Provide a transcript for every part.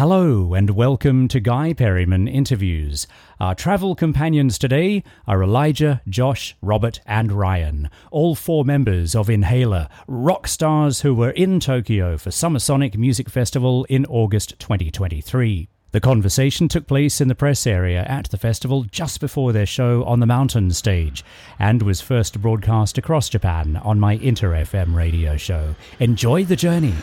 Hello and welcome to Guy Perryman Interviews. Our travel companions today are Elijah, Josh, Robert, and Ryan, all four members of Inhaler, rock stars who were in Tokyo for Summer Sonic Music Festival in August 2023. The conversation took place in the press area at the festival just before their show on the mountain stage and was first broadcast across Japan on my Inter FM radio show. Enjoy the journey.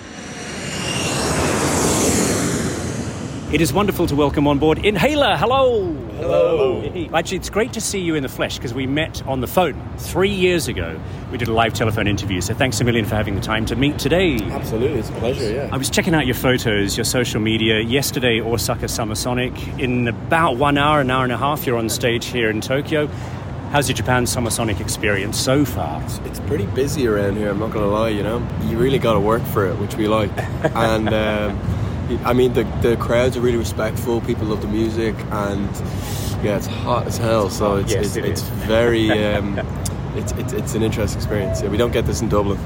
It is wonderful to welcome on board Inhaler. Hello. Hello. Actually, it's great to see you in the flesh because we met on the phone three years ago. We did a live telephone interview, so thanks a million for having the time to meet today. Absolutely, it's a pleasure, yeah. I was checking out your photos, your social media. Yesterday, Osaka Summer Sonic. In about one hour, an hour and a half, you're on stage here in Tokyo. How's your Japan Summer Sonic experience so far? It's, it's pretty busy around here, I'm not going to lie, you know. You really got to work for it, which we like. and um, I mean, the, the crowds are really respectful, people love the music, and yeah, it's hot as hell, so it's, Yes, it's, it it's very. Um, it's, it's, it's an interesting experience. Yeah, we don't get this in Dublin.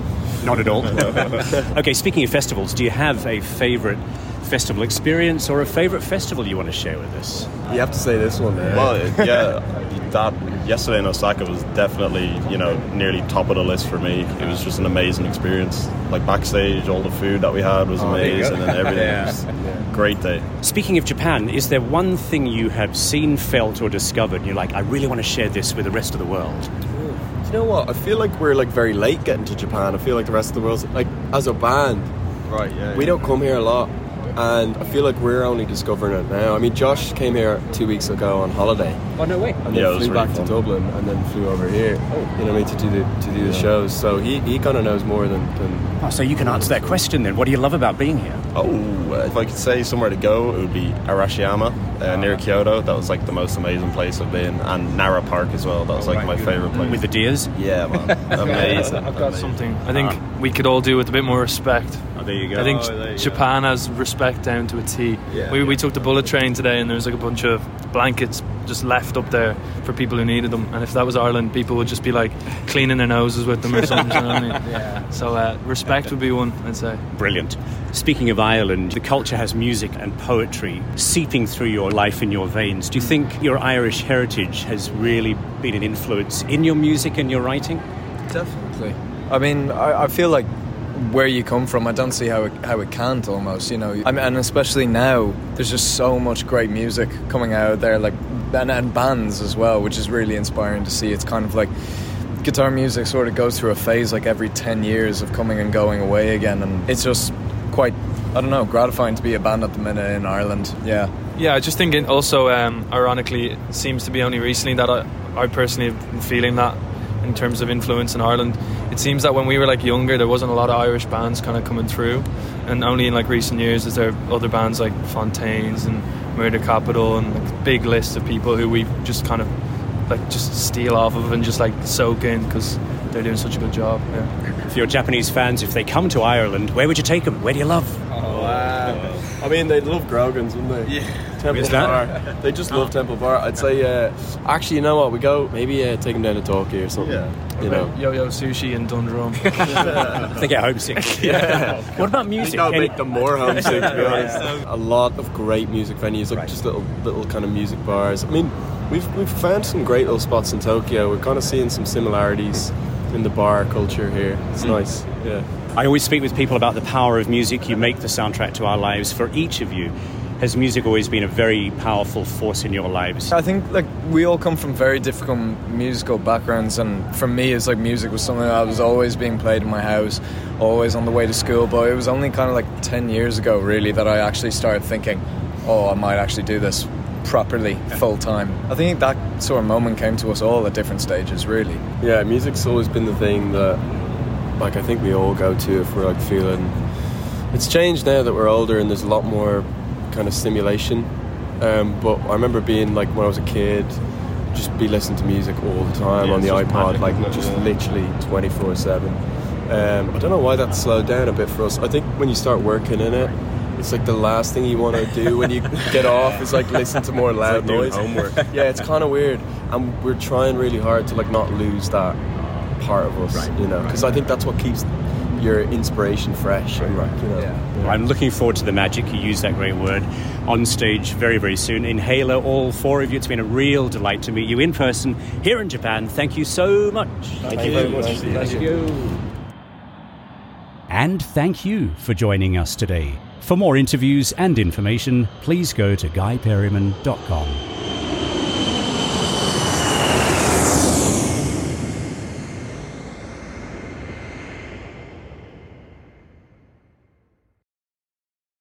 Not at all. okay, speaking of festivals, do you have a favourite festival experience or a favourite festival you want to share with us? You have to say this one. Well, yeah, that yesterday in Osaka was definitely, you know, nearly top of the list for me. It was just an amazing experience. Like backstage, all the food that we had was Oh, amazing, and everything Yeah. was great day. Speaking of Japan, is there one thing you have seen, felt, or discovered? and You're like, I really want to share this with the rest of the world. Do you know what? I feel like we're like very late getting to Japan. I feel like the rest of the world's like as a band, Right, yeah. we don't come here a lot, and I feel like we're only discovering it now. I mean, Josh came here two weeks ago on holiday, Oh no way! and Yeah, then was flew really back fun. to Dublin, and then flew over here. Oh. You know what I mean to do the to do the shows. So he, he kind of knows more than, than Oh, so you can answer that question then. What do you love about being here? Oh, uh, if I could say somewhere to go, it would be Arashiyama uh, near Kyoto. That was like the most amazing place I've been, and Nara Park as well. That was like my favorite place. With the deers? yeah, man, amazing. I've got amazing. something I think we could all do with a bit more respect. Oh, there you go. I think Oh, there you Japan has respect down to a T. Yeah, we, yeah. we took the bullet train today and there was like a bunch of blankets just left up there for people who needed them. And if that was Ireland, people would just be like cleaning their noses with them or something. you know what I mean? Yeah. So uh, respect would be one, I'd say. Brilliant. Speaking of Ireland, the culture has music and poetry seeping through your life in your veins. Do you think your Irish heritage has really been an influence in your music and your writing? Definitely. I mean, I, I feel like where you come from, I don't see how it, how it can't almost, you know. I mean, and especially now, there's just so much great music coming out there, like and, and bands as well, which is really inspiring to see. It's kind of like guitar music sort of goes through a phase like every 10 years of coming and going away again, and it's just quite, I don't know, gratifying to be a band at the minute in Ireland. Yeah. Yeah, I just think also, um, ironically, it seems to be only recently that I, I personally have been feeling that in terms of influence in Ireland. It seems that when we were like younger, there wasn't a lot of Irish bands kind of coming through, and only in like recent years is there other bands like Fontaines and Murder Capital and like big list of people who we just kind of like just steal off of and just like soak in because they're doing such a good job. Yeah. For your Japanese fans, if they come to Ireland, where would you take them? Where do you love? Oh, wow. I mean, they'd love Grogan's, wouldn't they? Yeah. Temple that? Bar. They just love Temple Bar. I'd say, uh, actually, you know what? We go maybe uh, take them down to Torquay or something. Yeah. You know. Yo Yo Sushi and Dundrum. They get homesick. yeah. What about music? gotta Any- make them more homesick, to be honest. A lot of great music venues, like just little, little kind of music bars. I mean, we've we've found some great little spots in Tokyo. We're kind of seeing some similarities in the bar culture here. It's nice. Yeah. I always speak with people about the power of music. You make the soundtrack to our lives. For each of you, has music always been a very powerful force in your lives? I think like we all come from very different musical backgrounds, and for me, it's like music was something that was always being played in my house, always on the way to school. But it was only kind of like ten years ago, really, that I actually started thinking, "Oh, I might actually do this properly, full time." I think that sort of moment came to us all at different stages, really. Yeah, music's always been the thing that, like, I think we all go to if we're like feeling. It's changed now that we're older and there's a lot more kind of stimulation. Um, but I remember being like when I was a kid, just be listening to music all the time Yeah, on the iPod, magic, like just Yeah. literally twenty four seven. Um, I don't know why that slowed down a bit for us. I think when you start working in it, it's like the last thing you want to do when you get off is like listen to more loud like noise. homework. Yeah, it's kind of weird, and we're trying really hard to like not lose that part of us, you know, because I think that's what keeps your inspiration fresh. And, like, you know, Yeah. I'm looking forward to the magic. You used that great word on stage very, very soon. Inhaler, all four of you. It's been a real delight to meet you in person here in Japan. Thank you so much. Thank you very much. Thank you. And thank you for joining us today. For more interviews and information, please go to guyperryman.com.